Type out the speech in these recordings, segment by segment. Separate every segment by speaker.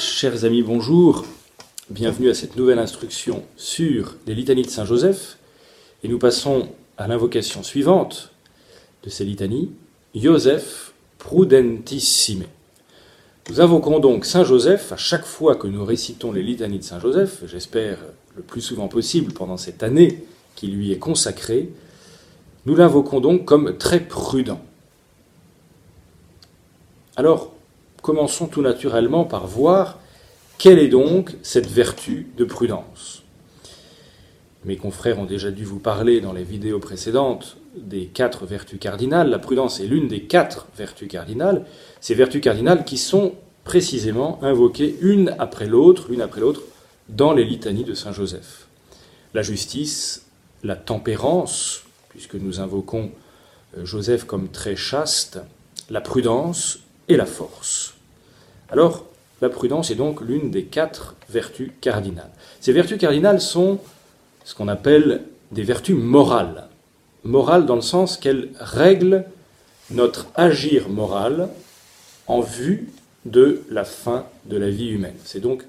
Speaker 1: Chers amis, bonjour. Bienvenue à cette nouvelle instruction sur les litanies de Saint Joseph. Et nous passons à l'invocation suivante de ces litanies, Joseph prudentissime. Nous invoquons donc Saint Joseph à chaque fois que nous récitons les litanies de Saint Joseph, j'espère le plus souvent possible pendant cette année qui lui est consacrée. Nous l'invoquons donc comme très prudent. Alors, commençons tout naturellement par voir quelle est donc cette vertu de prudence. Mes confrères ont déjà dû vous parler dans les vidéos précédentes des quatre vertus cardinales. La prudence est l'une des quatre vertus cardinales. Ces vertus cardinales qui sont précisément invoquées une après l'autre, l'une après l'autre, dans les litanies de Saint Joseph. La justice, la tempérance, puisque nous invoquons euh, Joseph comme très chaste, la prudence la force. Alors, la prudence est donc l'une des quatre vertus cardinales. Ces vertus cardinales sont ce qu'on appelle des vertus morales. Morales dans le sens qu'elles règlent notre agir moral en vue de la fin de la vie humaine. C'est donc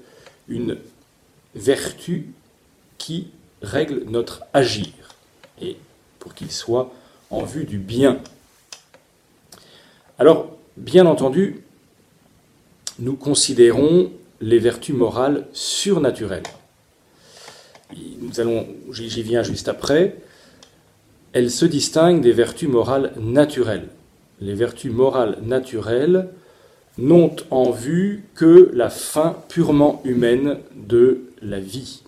Speaker 1: une vertu qui règle notre agir, et pour qu'il soit en vue du bien. Alors, bien entendu, nous considérons les vertus morales surnaturelles. Nous allons, j'y viens juste après. Elles se distinguent des vertus morales naturelles. Les vertus morales naturelles n'ont en vue que la fin purement humaine de la vie,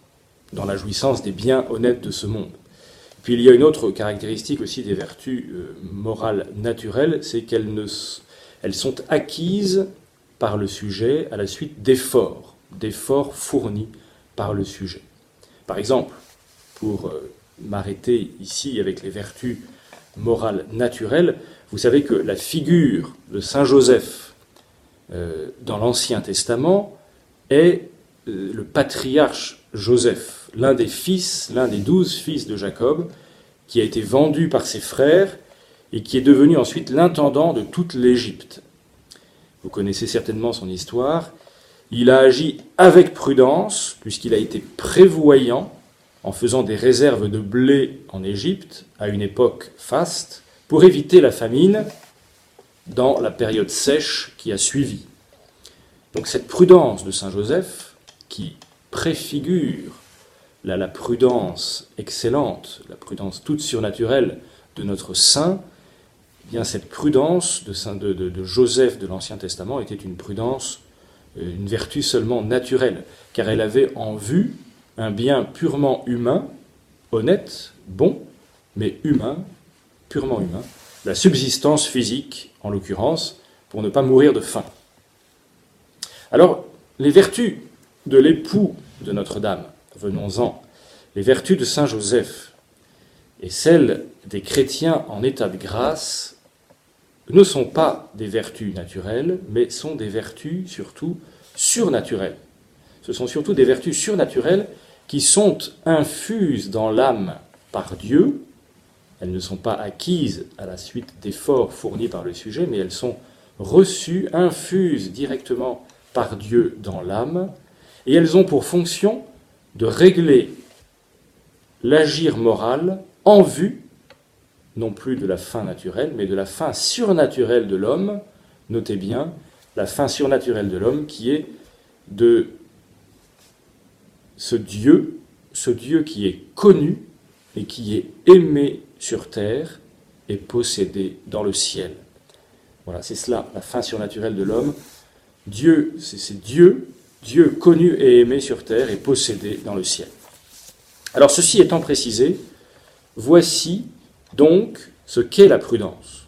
Speaker 1: dans la jouissance des biens honnêtes de ce monde. Puis il y a une autre caractéristique aussi des vertus euh, morales naturelles, c'est qu'elles elles sont acquises par le sujet à la suite d'efforts, d'efforts fournis par le sujet. Par exemple, pour euh, m'arrêter ici avec les vertus morales naturelles, vous savez que la figure de Saint Joseph euh, dans l'Ancien Testament est euh, le patriarche Joseph, l'un des fils, l'un des douze fils de Jacob, qui a été vendu par ses frères et qui est devenu ensuite l'intendant de toute l'Égypte. Vous connaissez certainement son histoire. Il a agi avec prudence, puisqu'il a été prévoyant en faisant des réserves de blé en Égypte à une époque faste, pour éviter la famine dans la période sèche qui a suivi. Donc cette prudence de Saint Joseph, qui préfigure la, prudence excellente, la prudence toute surnaturelle de notre saint, eh cette prudence de, Saint, de, Joseph de l'Ancien Testament était une prudence, euh, une vertu seulement naturelle, car elle avait en vue un bien purement humain, honnête, bon, mais humain, purement humain, la subsistance physique en l'occurrence, pour ne pas mourir de faim. Alors, les vertus de l'époux de Notre-Dame, venons-en, les vertus de Saint Joseph et celles des chrétiens en état de grâce ne sont pas des vertus naturelles, mais sont des vertus surtout surnaturelles. Ce sont surtout des vertus surnaturelles qui sont infuses dans l'âme par Dieu. Elles ne sont pas acquises à la suite d'efforts fournis par le sujet, mais elles sont reçues, infuses directement par Dieu dans l'âme, et elles ont pour fonction de régler l'agir moral en vue non plus de la fin naturelle, mais de la fin surnaturelle de l'homme. Notez bien, la fin surnaturelle de l'homme qui est de ce Dieu, ce Dieu qui est connu et qui est aimé sur terre et possédé dans le ciel. Voilà, c'est cela, la fin surnaturelle de l'homme. Dieu, c'est Dieu, Dieu connu et aimé sur terre et possédé dans le ciel. Alors ceci étant précisé, voici donc ce qu'est la prudence?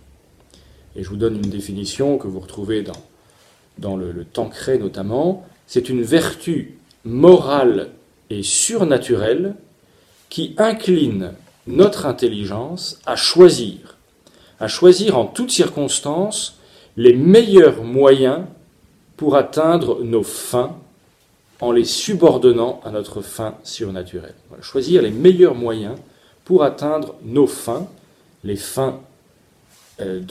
Speaker 1: Et je vous donne une définition que vous retrouvez dans, le, le Tancret notamment. C'est une vertu morale et surnaturelle qui incline notre intelligence à choisir, à choisir en toutes circonstances les meilleurs moyens pour atteindre nos fins en les subordonnant à notre fin surnaturelle. choisir les meilleurs moyens pour atteindre nos fins, les fins euh,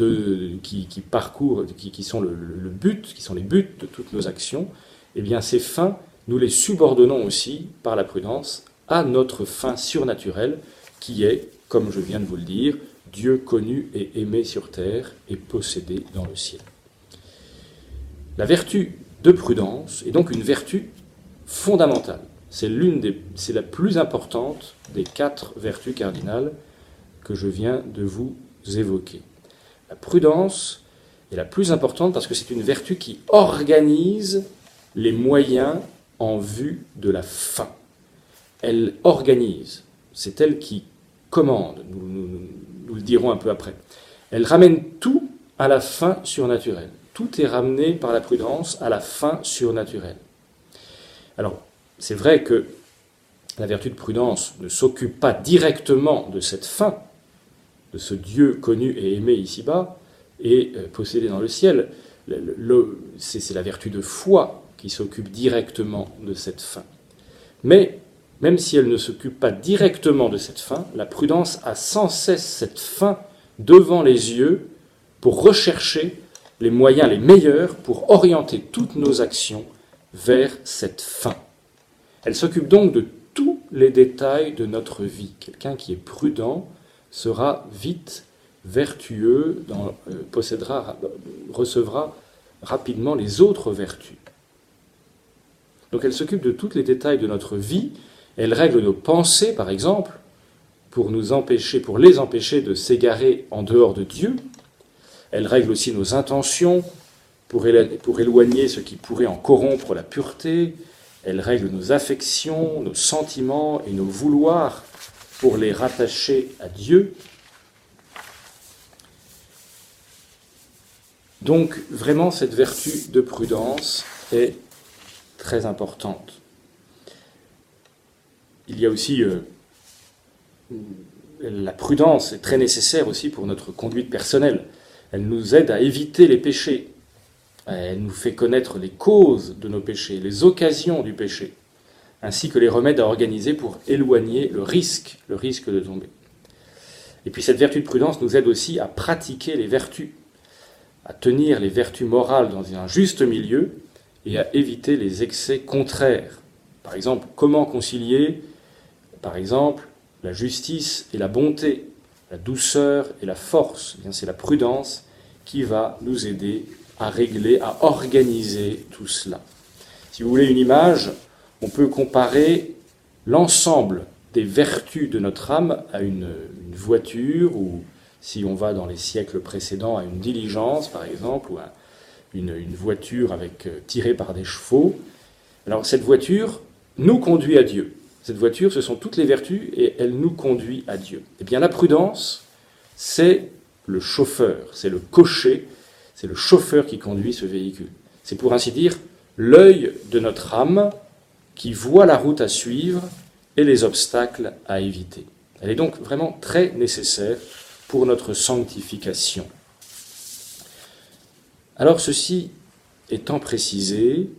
Speaker 1: qui, parcourent, qui, sont le, but, qui sont les buts de toutes nos actions, eh bien ces fins, nous les subordonnons aussi par la prudence à notre fin surnaturelle qui est, comme je viens de vous le dire, Dieu connu et aimé sur terre et possédé dans le ciel. La vertu de prudence est donc une vertu fondamentale. C'est la plus importante des quatre vertus cardinales que je viens de vous évoquer. La prudence est la plus importante parce que c'est une vertu qui organise les moyens en vue de la fin. Elle organise, c'est elle qui commande, nous, nous, le dirons un peu après. Elle ramène tout à la fin surnaturelle. Tout est ramené par la prudence à la fin surnaturelle. Alors, c'est vrai que la vertu de prudence ne s'occupe pas directement de cette fin, de ce Dieu connu et aimé ici-bas, et euh, possédé dans le ciel. C'est la vertu de foi qui s'occupe directement de cette fin. Mais, même si elle ne s'occupe pas directement de cette fin, la prudence a sans cesse cette fin devant les yeux pour rechercher les moyens les meilleurs pour orienter toutes nos actions vers cette fin. Elle s'occupe donc de tous les détails de notre vie. Quelqu'un qui est prudent sera vite vertueux, euh, possédera, recevra rapidement les autres vertus. Donc elle s'occupe de tous les détails de notre vie, elle règle nos pensées, par exemple, pour nous empêcher, pour les empêcher de s'égarer en dehors de Dieu. Elle règle aussi nos intentions pour, éloigner ce qui pourrait en corrompre la pureté. Elle règle nos affections, nos sentiments et nos vouloirs pour les rattacher à Dieu. Donc vraiment, cette vertu de prudence est très importante. Il y a aussi euh, la prudence est très nécessaire aussi pour notre conduite personnelle. Elle nous aide à éviter les péchés. Elle nous fait connaître les causes de nos péchés, les occasions du péché, ainsi que les remèdes à organiser pour éloigner le risque, le risque de tomber. Et puis cette vertu de prudence nous aide aussi à pratiquer les vertus, à tenir les vertus morales dans un juste milieu et à éviter les excès contraires. Par exemple, comment concilier, par exemple, la justice et la bonté, la douceur et la force? Eh C'est la prudence qui va nous aider à régler, à organiser tout cela. Si vous voulez une image, on peut comparer l'ensemble des vertus de notre âme à une, voiture ou si on va dans les siècles précédents à une diligence par exemple ou à une, voiture avec, euh, tirée par des chevaux. Alors cette voiture nous conduit à Dieu. Cette voiture, ce sont toutes les vertus et elle nous conduit à Dieu. Eh bien la prudence, c'est le chauffeur, c'est le cocher, c'est le chauffeur qui conduit ce véhicule. C'est pour ainsi dire l'œil de notre âme qui voit la route à suivre et les obstacles à éviter. Elle est donc vraiment très nécessaire pour notre sanctification. Alors ceci étant précisé,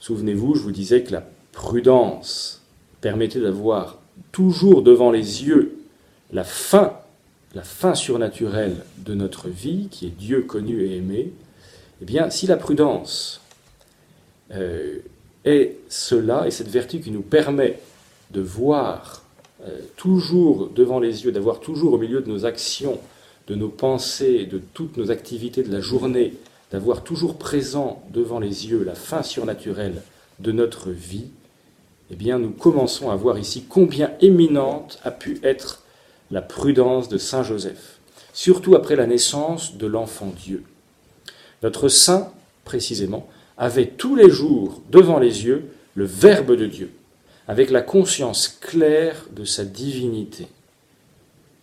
Speaker 1: souvenez-vous, je vous disais que la prudence permettait d'avoir toujours devant les yeux la fin, la fin surnaturelle de notre vie, qui est Dieu connu et aimé. Eh bien, si la prudence euh, est cela, et cette vertu qui nous permet de voir euh, toujours devant les yeux, d'avoir toujours au milieu de nos actions, de nos pensées, de toutes nos activités de la journée, d'avoir toujours présent devant les yeux la fin surnaturelle de notre vie, eh bien nous commençons à voir ici combien éminente a pu être la prudence de Saint Joseph, surtout après la naissance de l'enfant Dieu. Notre saint, précisément, avait tous les jours devant les yeux le Verbe de Dieu, avec la conscience claire de sa divinité.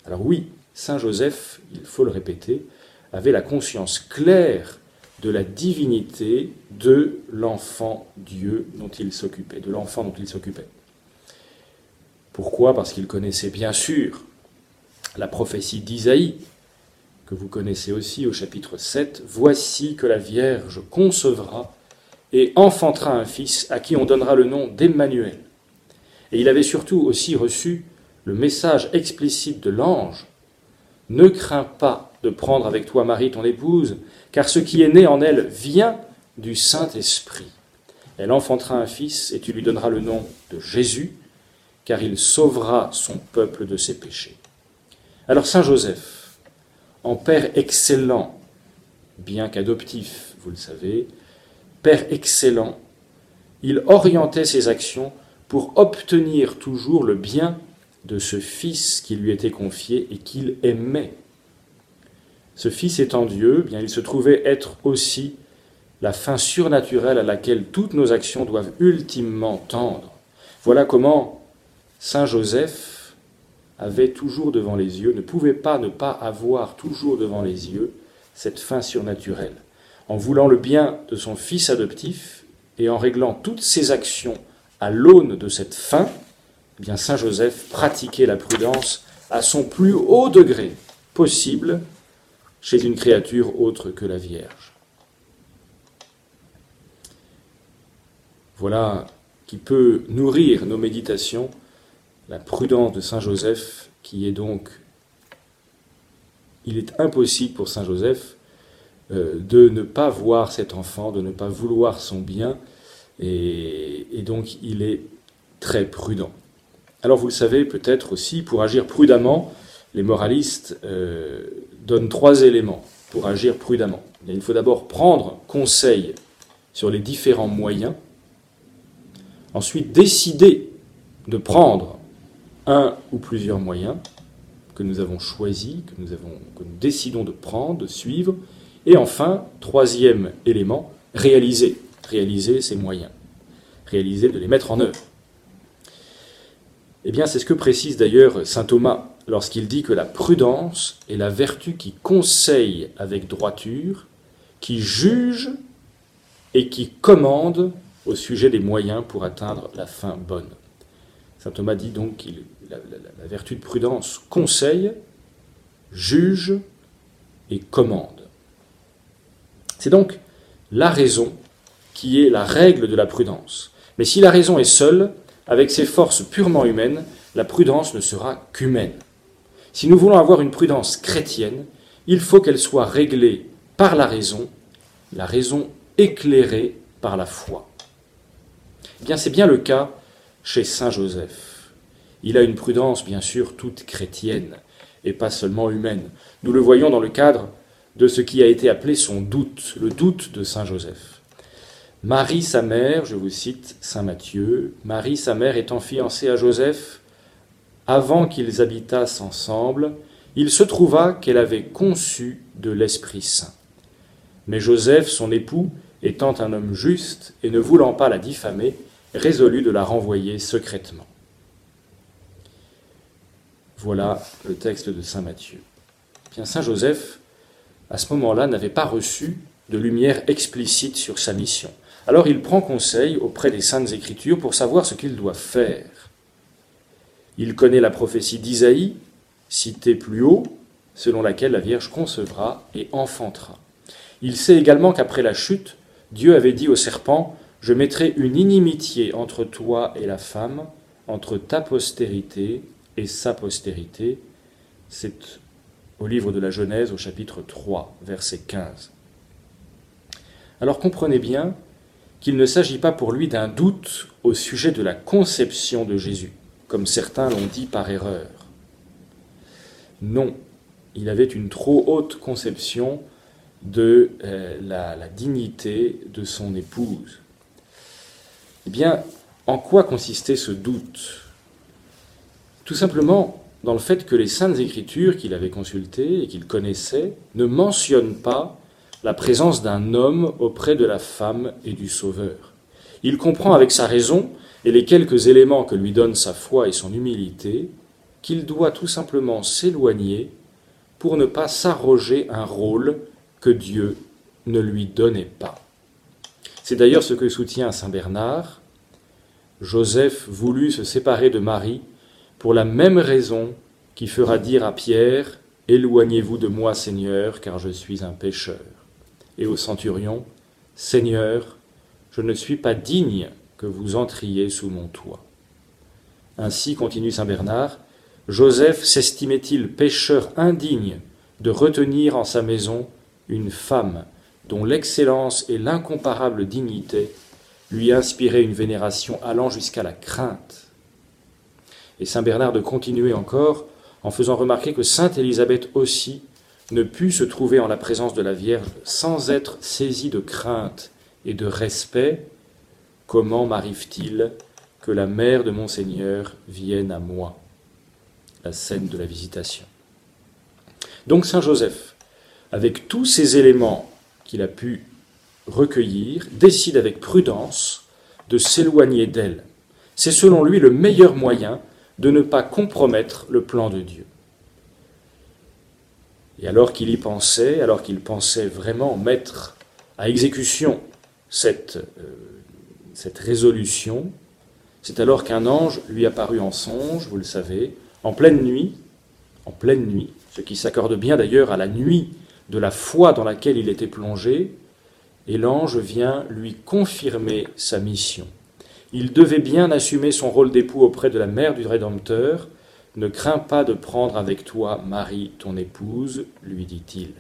Speaker 1: Alors oui, Saint Joseph, il faut le répéter, avait la conscience claire de la divinité de l'enfant Dieu dont il s'occupait, de l'enfant dont il s'occupait. Pourquoi? Parce qu'il connaissait bien sûr la prophétie d'Isaïe, que vous connaissez aussi au chapitre 7, Voici que la Vierge concevra et enfantera un fils à qui on donnera le nom d'Emmanuel. Et il avait surtout aussi reçu le message explicite de l'ange Ne crains pas de prendre avec toi Marie ton épouse, car ce qui est né en elle vient du Saint-Esprit. Elle enfantera un fils et tu lui donneras le nom de Jésus, car il sauvera son peuple de ses péchés. Alors Saint Joseph, en père excellent, bien qu'adoptif, vous le savez, père excellent, il orientait ses actions pour obtenir toujours le bien de ce fils qui lui était confié et qu'il aimait. Ce fils étant Dieu, bien il se trouvait être aussi la fin surnaturelle à laquelle toutes nos actions doivent ultimement tendre. Voilà comment Saint Joseph avait toujours devant les yeux, ne pouvait pas ne pas avoir toujours devant les yeux cette fin surnaturelle. En voulant le bien de son fils adoptif et en réglant toutes ses actions à l'aune de cette fin, eh bien Saint Joseph pratiquait la prudence à son plus haut degré possible chez une créature autre que la Vierge. Voilà qui peut nourrir nos méditations, la prudence de Saint Joseph, qui est donc, il est impossible pour Saint Joseph euh, de ne pas voir cet enfant, de ne pas vouloir son bien, et, donc il est très prudent. Alors vous le savez peut-être aussi, pour agir prudemment, les moralistes euh, donnent trois éléments pour agir prudemment. Il faut d'abord prendre conseil sur les différents moyens Ensuite, décider de prendre un ou plusieurs moyens que nous avons choisis, que nous, que nous décidons de prendre, de suivre. Et enfin, troisième élément, réaliser. Réaliser ces moyens. Réaliser de les mettre en œuvre. Eh bien, c'est ce que précise d'ailleurs saint Thomas lorsqu'il dit que la prudence est la vertu qui conseille avec droiture, qui juge et qui commande au sujet des moyens pour atteindre la fin bonne. Saint Thomas dit donc que la, la, vertu de prudence conseille, juge et commande. C'est donc la raison qui est la règle de la prudence. Mais si la raison est seule, avec ses forces purement humaines, la prudence ne sera qu'humaine. Si nous voulons avoir une prudence chrétienne, il faut qu'elle soit réglée par la raison, la raison éclairée par la foi. Eh bien, c'est bien le cas chez Saint Joseph. Il a une prudence, bien sûr, toute chrétienne, et pas seulement humaine. Nous le voyons dans le cadre de ce qui a été appelé son doute, le doute de Saint Joseph. Marie, sa mère, je vous cite Saint Matthieu, Marie, sa mère, étant fiancée à Joseph, avant qu'ils habitassent ensemble, il se trouva qu'elle avait conçu de l'Esprit Saint. Mais Joseph, son époux, étant un homme juste et ne voulant pas la diffamer, résolut de la renvoyer secrètement. Voilà le texte de Saint Matthieu. Bien, Saint Joseph, à ce moment-là, n'avait pas reçu de lumière explicite sur sa mission. Alors il prend conseil auprès des saintes écritures pour savoir ce qu'il doit faire. Il connaît la prophétie d'Isaïe, citée plus haut, selon laquelle la Vierge concevra et enfantera. Il sait également qu'après la chute, Dieu avait dit au serpent, Je mettrai une inimitié entre toi et la femme, entre ta postérité et sa postérité. C'est au livre de la Genèse au chapitre 3, verset 15. Alors comprenez bien qu'il ne s'agit pas pour lui d'un doute au sujet de la conception de Jésus, comme certains l'ont dit par erreur. Non, il avait une trop haute conception de euh, la, dignité de son épouse. Eh bien, en quoi consistait ce doute? Tout simplement dans le fait que les saintes écritures qu'il avait consultées et qu'il connaissait ne mentionnent pas la présence d'un homme auprès de la femme et du Sauveur. Il comprend avec sa raison et les quelques éléments que lui donnent sa foi et son humilité qu'il doit tout simplement s'éloigner pour ne pas s'arroger un rôle que Dieu ne lui donnait pas. C'est d'ailleurs ce que soutient Saint Bernard. Joseph voulut se séparer de Marie pour la même raison qui fera dire à Pierre Éloignez-vous de moi, Seigneur, car je suis un pécheur. Et au centurion Seigneur, je ne suis pas digne que vous entriez sous mon toit. Ainsi, continue Saint Bernard, Joseph s'estimait-il pécheur indigne de retenir en sa maison une femme dont l'excellence et l'incomparable dignité lui inspirait une vénération allant jusqu'à la crainte. Et Saint Bernard de continuer encore en faisant remarquer que Sainte Élisabeth aussi ne put se trouver en la présence de la Vierge sans être saisie de crainte et de respect. Comment m'arrive-t-il que la mère de mon Seigneur vienne à moi? La scène de la visitation. Donc Saint Joseph, avec tous ces éléments qu'il a pu recueillir, décide avec prudence de s'éloigner d'elle. C'est selon lui le meilleur moyen de ne pas compromettre le plan de Dieu. Et alors qu'il y pensait, alors qu'il pensait vraiment mettre à exécution cette, euh, cette résolution, c'est alors qu'un ange lui apparut en songe, vous le savez, en pleine nuit, en pleine nuit, ce qui s'accorde bien d'ailleurs à la nuit de la foi dans laquelle il était plongé, et l'ange vient lui confirmer sa mission. Il devait bien assumer son rôle d'époux auprès de la mère du Rédempteur. Ne crains pas de prendre avec toi Marie, ton épouse, lui dit-il.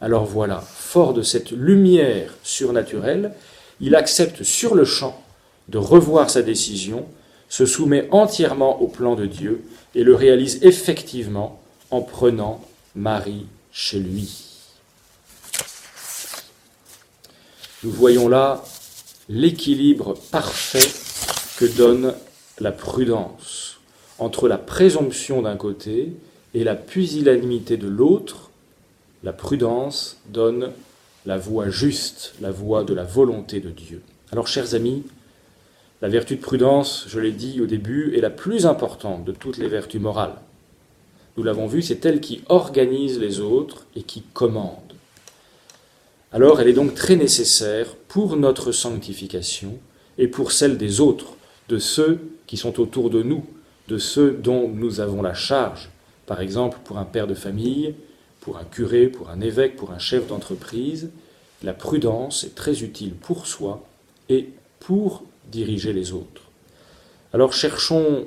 Speaker 1: Alors voilà, fort de cette lumière surnaturelle, il accepte sur le champ de revoir sa décision, se soumet entièrement au plan de Dieu et le réalise effectivement en prenant Marie chez lui. Nous voyons là l'équilibre parfait que donne la prudence entre la présomption d'un côté et la pusillanimité de l'autre. La prudence donne la voie juste, la voie de la volonté de Dieu. Alors, chers amis, la vertu de prudence, je l'ai dit au début, est la plus importante de toutes les vertus morales. Nous l'avons vu, c'est elle qui organise les autres et qui commande. Alors elle est donc très nécessaire pour notre sanctification et pour celle des autres, de ceux qui sont autour de nous, de ceux dont nous avons la charge, par exemple pour un père de famille, pour un curé, pour un évêque, pour un chef d'entreprise, la prudence est très utile pour soi et pour diriger les autres. Alors cherchons,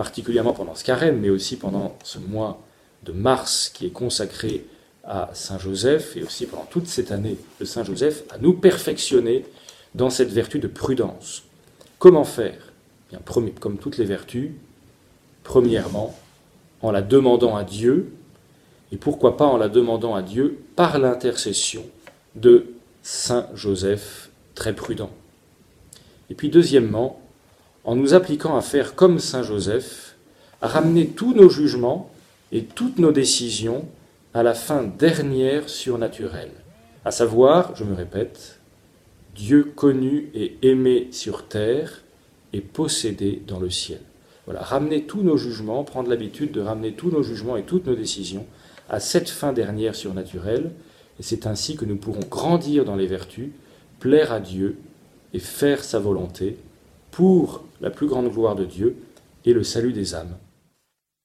Speaker 1: particulièrement pendant ce carême, mais aussi pendant ce mois de mars qui est consacré à Saint Joseph et aussi pendant toute cette année de Saint Joseph à nous perfectionner dans cette vertu de prudence. Comment faire? Bien, Comme toutes les vertus, premièrement, en la demandant à Dieu, et pourquoi pas en la demandant à Dieu par l'intercession de Saint Joseph très prudent. Et puis deuxièmement, en nous appliquant à faire comme Saint Joseph, à ramener tous nos jugements et toutes nos décisions à la fin dernière surnaturelle, à savoir, je me répète, Dieu connu et aimé sur terre et possédé dans le ciel. Voilà, ramener tous nos jugements, prendre l'habitude de ramener tous nos jugements et toutes nos décisions à cette fin dernière surnaturelle, et c'est ainsi que nous pourrons grandir dans les vertus, plaire à Dieu et faire sa volonté pour la plus grande gloire de Dieu et le salut des âmes.